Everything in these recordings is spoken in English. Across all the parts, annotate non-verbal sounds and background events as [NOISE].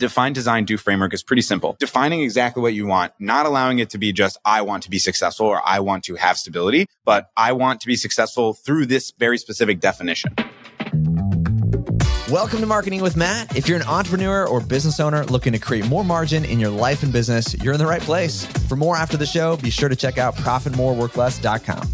define design do framework is pretty simple. Defining exactly what you want, not allowing it to be just, I want to be successful or I want to have stability, but I want to be successful through this very specific definition. Welcome to Marketing with Matt. If you're an entrepreneur or business owner looking to create more margin in your life and business, you're in the right place. For more after the show, be sure to check out profitmoreworkless.com.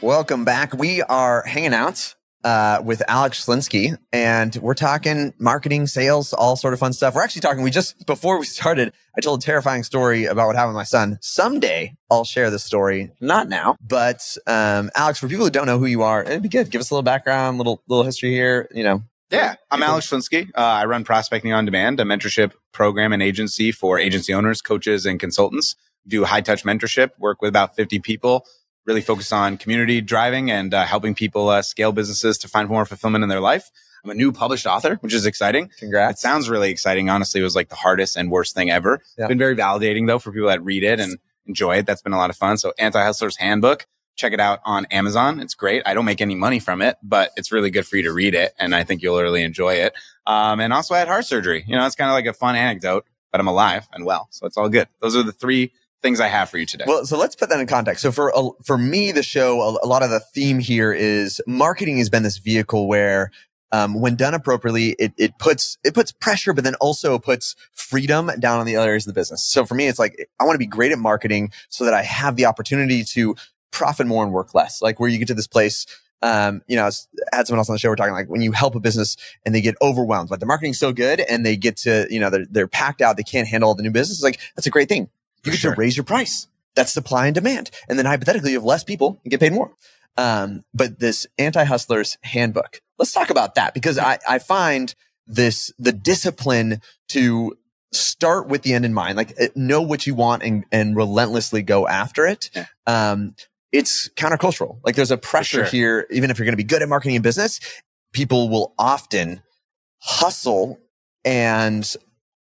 Welcome back. We are hanging out uh, with Alex Schlinsky, and we're talking marketing, sales, all sort of fun stuff. We're actually talking. We just before we started, I told a terrifying story about what happened with my son. Someday I'll share this story, not now, but um, Alex. For people who don't know who you are, it'd be good. Give us a little background, little little history here. You know. Yeah, I'm Alex Schlinsky. Uh, I run Prospecting on Demand, a mentorship program and agency for agency owners, coaches, and consultants. Do high touch mentorship, work with about 50 people really focus on community driving and uh, helping people uh, scale businesses to find more fulfillment in their life. I'm a new published author, which is exciting. Congrats. It sounds really exciting. Honestly, it was like the hardest and worst thing ever. Yeah. Been very validating though for people that read it and enjoy it. That's been a lot of fun. So Anti-Hustler's Handbook, check it out on Amazon. It's great. I don't make any money from it, but it's really good for you to read it. And I think you'll really enjoy it. Um, and also I had heart surgery. You know, it's kind of like a fun anecdote, but I'm alive and well. So it's all good. Those are the three things I have for you today. Well, so let's put that in context. So for for me, the show, a, a lot of the theme here is marketing has been this vehicle where um, when done appropriately, it, it puts it puts pressure, but then also puts freedom down on the other areas of the business. So for me, it's like I want to be great at marketing so that I have the opportunity to profit more and work less. Like where you get to this place. Um, you know, I had someone else on the show. We're talking like when you help a business and they get overwhelmed, like the marketing's so good and they get to, you know, they're, they're packed out. They can't handle all the new business. It's like, that's a great thing. You get sure. to raise your price. That's supply and demand. And then hypothetically, you have less people and get paid more. Um, but this anti-hustlers handbook, let's talk about that because I, I find this, the discipline to start with the end in mind, like uh, know what you want and, and relentlessly go after it. Yeah. Um, it's countercultural. Like there's a pressure sure. here, even if you're going to be good at marketing and business, people will often hustle and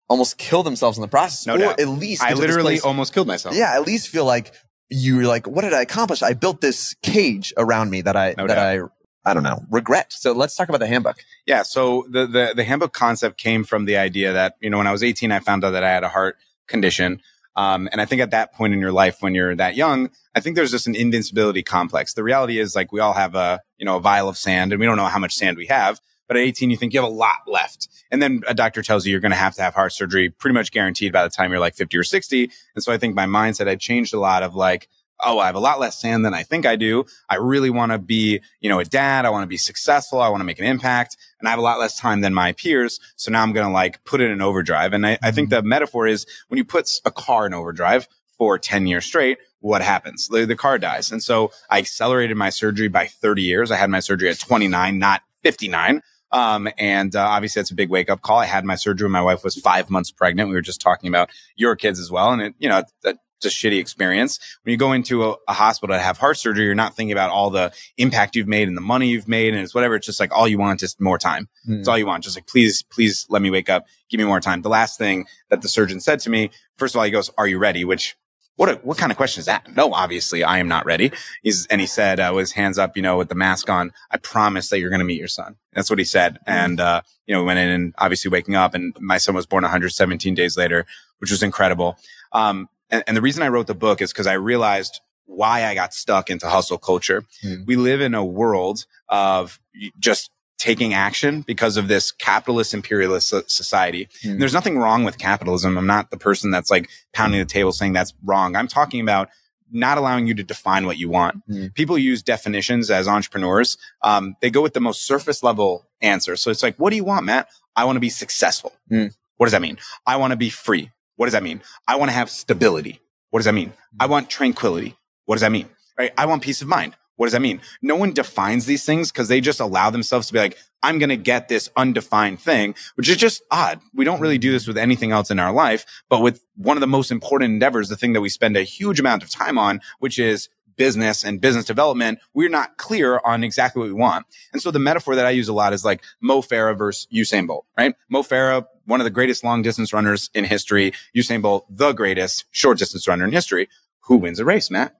almost kill themselves in the process. No or doubt. at least I literally almost killed myself. Yeah, at least feel like you're like, what did I accomplish? I built this cage around me that I no that doubt. I I don't know regret. So let's talk about the handbook. Yeah. So the, the the handbook concept came from the idea that you know when I was 18, I found out that I had a heart condition. Um, and I think at that point in your life, when you're that young, I think there's just an invincibility complex. The reality is like we all have a, you know, a vial of sand and we don't know how much sand we have. But at 18, you think you have a lot left. And then a doctor tells you you're going to have to have heart surgery pretty much guaranteed by the time you're like 50 or 60. And so I think my mindset had changed a lot of like, oh, I have a lot less sand than I think I do. I really want to be, you know, a dad. I want to be successful. I want to make an impact and I have a lot less time than my peers. So now I'm going to like put it in overdrive. And I, I think mm-hmm. the metaphor is when you put a car in overdrive for 10 years straight, what happens? The, the car dies. And so I accelerated my surgery by 30 years. I had my surgery at 29, not 59. Um, and uh, obviously, that's a big wake up call. I had my surgery when my wife was five months pregnant. We were just talking about your kids as well. And it, you know, it's a shitty experience. When you go into a, a, hospital to have heart surgery, you're not thinking about all the impact you've made and the money you've made and it's whatever. It's just like all you want is more time. Mm. It's all you want. Just like, please, please let me wake up. Give me more time. The last thing that the surgeon said to me, first of all, he goes, are you ready? Which what a, what kind of question is that? No, obviously I am not ready. He's, and he said, uh, with his hands up, you know, with the mask on, I promise that you're going to meet your son. That's what he said. Mm-hmm. And, uh, you know, we went in and obviously waking up and my son was born 117 days later, which was incredible. Um, and, and the reason I wrote the book is because I realized why I got stuck into hustle culture. Mm. We live in a world of just taking action because of this capitalist imperialist society. Mm. there's nothing wrong with capitalism. I'm not the person that's like pounding the table saying that's wrong. I'm talking about not allowing you to define what you want. Mm. People use definitions as entrepreneurs. Um, they go with the most surface level answer. So it's like, what do you want, Matt? I want to be successful. Mm. What does that mean? I want to be free. What does that mean? I want to have stability. What does that mean? I want tranquility. What does that mean? Right? I want peace of mind. What does that mean? No one defines these things because they just allow themselves to be like, I'm going to get this undefined thing, which is just odd. We don't really do this with anything else in our life, but with one of the most important endeavors, the thing that we spend a huge amount of time on, which is business and business development, we're not clear on exactly what we want. And so the metaphor that I use a lot is like Mo Farah versus Usain Bolt, right? Mo Farah, one of the greatest long distance runners in history. Usain Bolt, the greatest short distance runner in history. Who wins a race, Matt?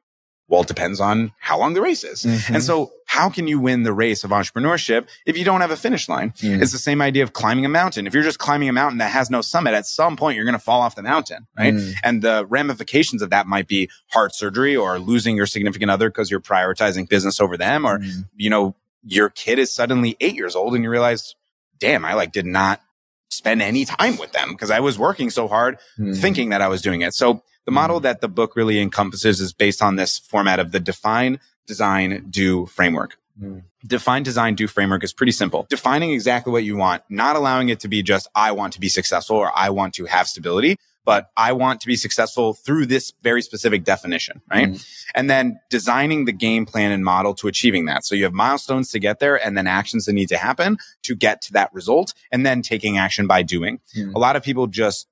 Well, it depends on how long the race is. Mhm. And so how can you win the race of entrepreneurship if you don't have a finish line? Mm. It's the same idea of climbing a mountain. If you're just climbing a mountain that has no summit, at some point you're going to fall off the mountain, right? Mm. And the ramifications of that might be heart surgery or losing your significant other because you're prioritizing business over them or, Mm. you know, your kid is suddenly eight years old and you realize, damn, I like did not spend any time with them because I was working so hard Mm. thinking that I was doing it. So the model that the book really encompasses is based on this format of the define, design, do framework. Mm. Define, design, do framework is pretty simple. Defining exactly what you want, not allowing it to be just, I want to be successful or I want to have stability, but I want to be successful through this very specific definition, right? Mm. And then designing the game plan and model to achieving that. So you have milestones to get there and then actions that need to happen to get to that result and then taking action by doing. Mm. A lot of people just.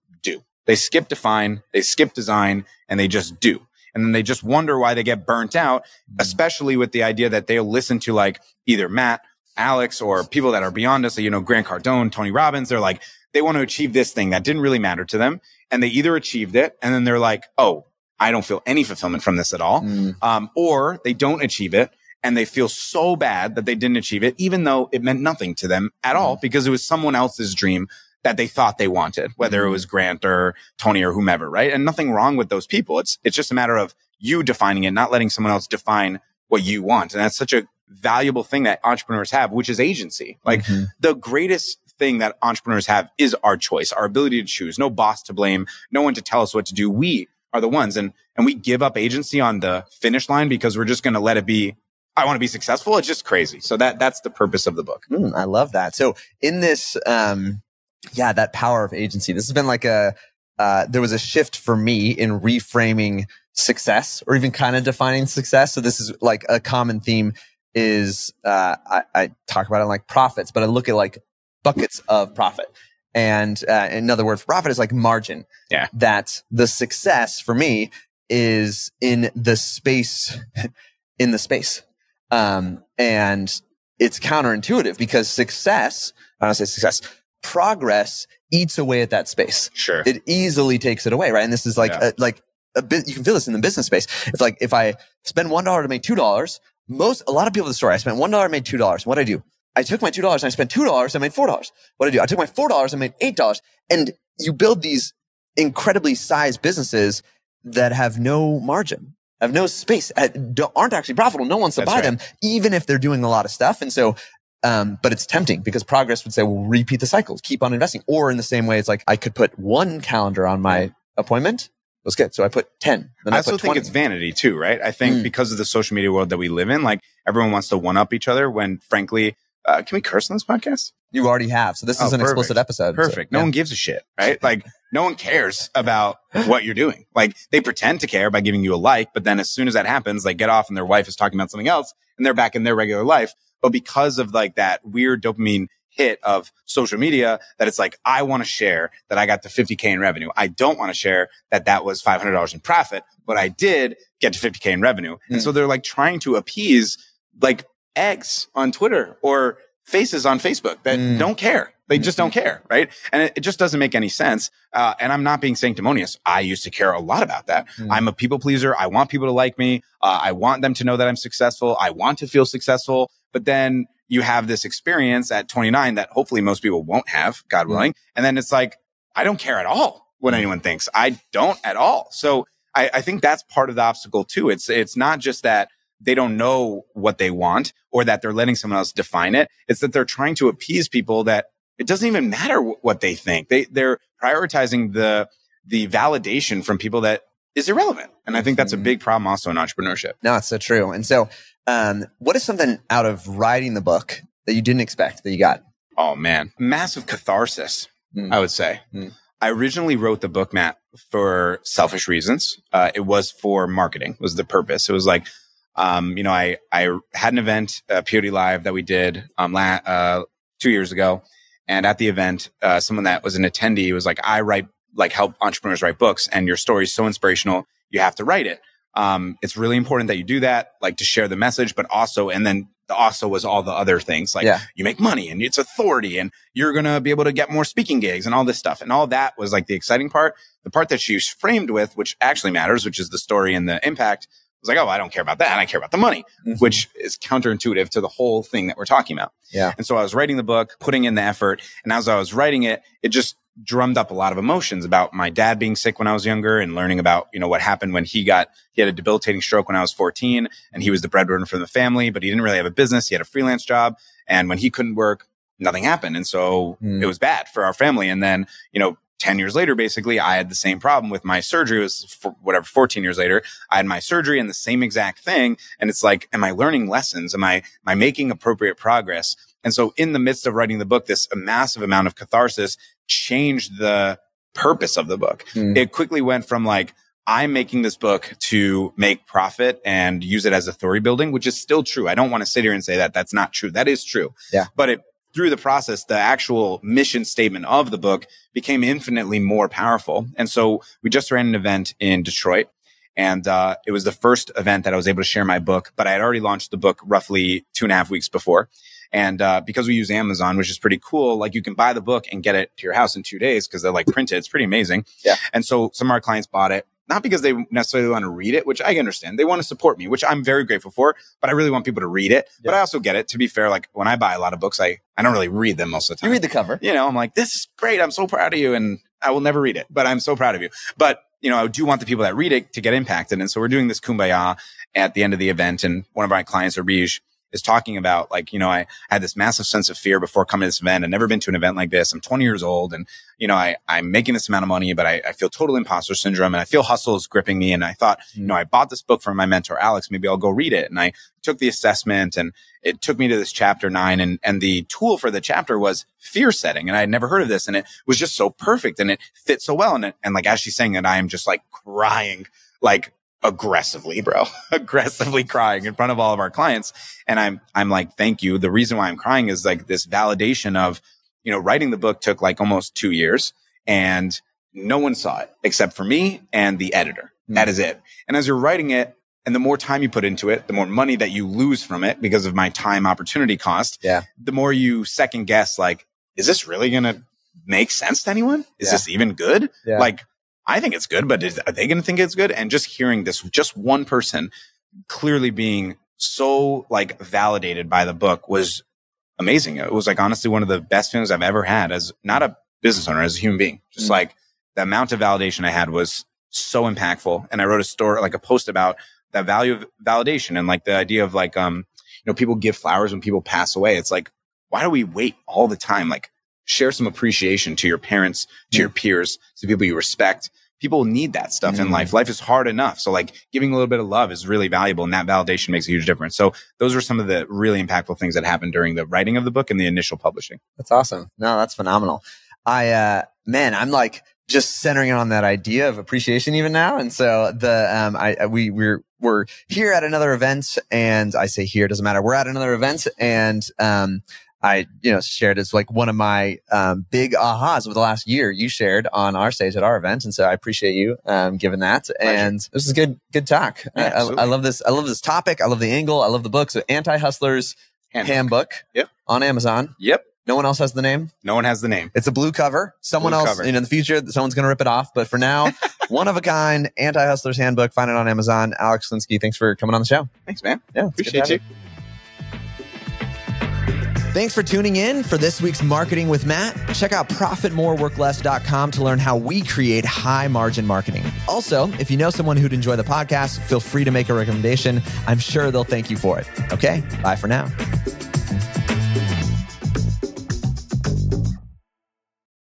They skip define, they skip design, and they just do. And then they just wonder why they get burnt out, especially with the idea that they'll listen to like either Matt, Alex, or people that are beyond us, you know, Grant Cardone, Tony Robbins. They're like, they want to achieve this thing that didn't really matter to them. And they either achieved it and then they're like, oh, I don't feel any fulfillment from this at all. Mm. Um, or they don't achieve it and they feel so bad that they didn't achieve it, even though it meant nothing to them at all because it was someone else's dream that they thought they wanted, whether it was Grant or Tony or whomever, right? And nothing wrong with those people. It's, it's just a matter of you defining it, not letting someone else define what you want. And that's such a valuable thing that entrepreneurs have, which is agency. Like Mhm. the greatest thing that entrepreneurs have is our choice, our ability to choose. No boss to blame, no one to tell us what to do. We are the ones. And, and we give up agency on the finish line because we're just going to let it be. I want to be successful. It's just crazy. So that, that's the purpose of the book. Mm, I love that. So in this, um, yeah, that power of agency, this has been like a, uh, there was a shift for me in reframing success or even kind of defining success. So this is like a common theme is, uh, I, I talk about it like profits, but I look at like buckets of profit. And, uh, another word for profit is like margin. Yeah. That the success for me is in the space, [LAUGHS] in the space. Um, and it's counterintuitive because success, I don't say success, progress eats away at that space. Sure. It easily takes it away, right? And this is like, Yeah. a, like a bit, you can feel this in the business space. It's like if I spend $1 to make $2, most, a lot of people in the story, I spent $1 and made $2. What I do? I took my $2 and I spent $2 and made $4. What I do? I took my $4 and made $8. And you build these incredibly sized businesses that have no margin, have no space, uh, aren't actually profitable. No one wants to That's buy right. them, even if they're doing a lot of stuff. And so, um, but it's tempting because progress would say, well, repeat the cycles, keep on investing. Or in the same way, it's like I could put one calendar on my appointment. It was good. So I put 10. Then I I, also think it's vanity too, right? I think Mm. because of the social media world that we live in, like everyone wants to one up each other when frankly, uh, can we curse on this podcast? You already have. So this Oh, is an perfect. explicit episode. So, Perfect. No yeah. one gives a shit, right? Like no one cares about what you're doing. Like they pretend to care by giving you a like, but then as soon as that happens, like get off and their wife is talking about something else and they're back in their regular life. But because of like that weird dopamine hit of social media that it's like, I want to share that I got to 50K in revenue. I don't want to share that that was $500 in profit, but I did get to 50K in revenue. And Mm. so they're like trying to appease like eggs on Twitter or faces on Facebook that Mm. don't care. They just don't care, right? And it, it just doesn't make any sense. Uh, and I'm not being sanctimonious. I used to care a lot about that. Mm. I'm a people pleaser. I want people to like me. Uh, I want them to know that I'm successful. I want to feel successful. But then you have this experience at 29 that hopefully most people won't have, God Mm. willing. And then it's like, I don't care at all what anyone thinks. I don't at all. So I, I think that's part of the obstacle too. It's, it's not just that they don't know what they want or that they're letting someone else define it. It's that they're trying to appease people that it doesn't even matter wh- what they think. They, they're prioritizing the, the validation from people that is irrelevant. And I think that's a Mhm. big problem also in entrepreneurship. No, it's so true. And so, um, what is something out of writing the book that you didn't expect that you got? Oh man, massive catharsis, Mm. I would say. Mm. I originally wrote the book, Matt, for selfish reasons. Uh, it was for marketing was the purpose. It was like, um, you know, I, I had an event, uh, POD Live that we did, um, la- uh, two years ago. And at the event, uh, someone that was an attendee was like, I write, like help entrepreneurs write books and your story is so inspirational. You have to write it. Um, it's really important that you do that, like to share the message, but also, and then the also was all the other things like Yeah. you make money and it's authority and you're to be able to get more speaking gigs and all this stuff. And all that was like the exciting part. The part that she framed with, which actually matters, which is the story and the impact was like, oh, I don't care about that. I care about the money, Mhm. which is counterintuitive to the whole thing that we're talking about. Yeah. And so I was writing the book, putting in the effort. And as I was writing it, it just drummed up a lot of emotions about my dad being sick when I was younger and learning about, you know, what happened when he got, he had a debilitating stroke when I was 14 and he was the breadwinner for the family, but he didn't really have a business. He had a freelance job. And when he couldn't work, nothing happened. And so Mm. it was bad for our family. And then, you know, 10 years later, basically, I had the same problem with my surgery. It was for whatever, 14 years later, I had my surgery and the same exact thing. And it's like, am I learning lessons? Am I, am I making appropriate progress? And so in the midst of writing the book, this massive amount of catharsis changed the purpose of the book. Mm. It quickly went from like, I'm making this book to make profit and use it as authority building, which is still true. I don't want to sit here and say that that's not true. That is true. Yeah. But it, through the process, the actual mission statement of the book became infinitely more powerful. And so we just ran an event in Detroit. And uh, it was the first event that I was able to share my book, but I had already launched the book roughly two and a half weeks before. And uh, because we use Amazon, which is pretty cool, like you can buy the book and get it to your house in two days because they're like printed. It's pretty amazing. Yeah. And so some of our clients bought it, not because they necessarily want to read it, which I understand. They want to support me, which I'm very grateful for, but I really want people to read it. But I also get it. To be fair, like when I buy a lot of books, I, I don't really read them most of the time You read the cover. you know, I'm like, this is great. I'm so proud of you. And I will never read it, but I'm so proud of you. But, you know, I do want the people that read it to get impacted. And so we're doing this kumbaya at the end of the event. And one of my clients, Arbij, is talking about like, you know, I had this massive sense of fear before coming to this event. I've never been to an event like this. I'm 20 years old and, you know, I, I'm making this amount of money, but I, I feel total imposter syndrome and I feel hustle is gripping me. And I thought, you know, I bought this book from my mentor, Alex. Maybe I'll go read it. And I took the assessment and it took me to this chapter nine and, and the tool for the chapter was fear setting. And I had never heard of this and it was just so perfect and it fit so well. And, it, and like, as she's saying that, I am just like crying, like aggressively, bro, [LAUGHS] aggressively crying in front of all of our clients. And I'm, I'm like, thank you. The reason why I'm crying is like this validation of, you know, writing the book took like almost two years and no one saw it except for me and the editor. Mm. That is it. And as you're writing it, and the more time you put into it, the more money that you lose from it because of my time opportunity cost. Yeah. The more you second guess, like, is this really going to make sense to anyone? Is Yeah. this even good? Yeah. Like, I think it's good, but is, are they going to think it's good? And just hearing this, just one person clearly being so like validated by the book was amazing. It was like honestly one of the best feelings I've ever had as not a business owner, as a human being. Just Mm. like the amount of validation I had was so impactful. And I wrote a story, like a post about that value of validation and like the idea of like, um, you know, people give flowers when people pass away. It's like, why do we wait all the time? Like share some appreciation to your parents, to Mm. your peers, to people you respect. People need that stuff in Mm. life. Life is hard enough. So like giving a little bit of love is really valuable and that validation makes a huge difference. So those are some of the really impactful things that happened during the writing of the book and the initial publishing. That's awesome. No, that's phenomenal. I, uh, man, I'm like just centering on that idea of appreciation even now. And so the, um, I, I- we, we're, we're here at another event and I say here, doesn't matter. We're at another event and, um, I, you know, shared as like one of my um, big ahas over the last year. You shared on our stage at our event, and so I appreciate you um, giving that. And this is good, good talk. Yeah, I, I, love this. I love this topic. I love the angle. I love the book. So, Anti Hustlers Handbook. Handbook. Yep. On Amazon. Yep. No one else has the name. No one has the name. It's a blue cover. Someone Blue else, cover. you know, in the future, someone's going to rip it off. But for now, [LAUGHS] one of a kind, Anti Hustlers Handbook. Find it on Amazon. Alex Schlinsky, thanks for coming on the show. Thanks, man. Yeah, it's good to Appreciate you. Thanks for tuning in for this week's Marketing with Matt. Check out profitmoreworkless.com to learn how we create high margin marketing. Also, if you know someone who'd enjoy the podcast, feel free to make a recommendation. I'm sure they'll thank you for it. Okay, bye for now.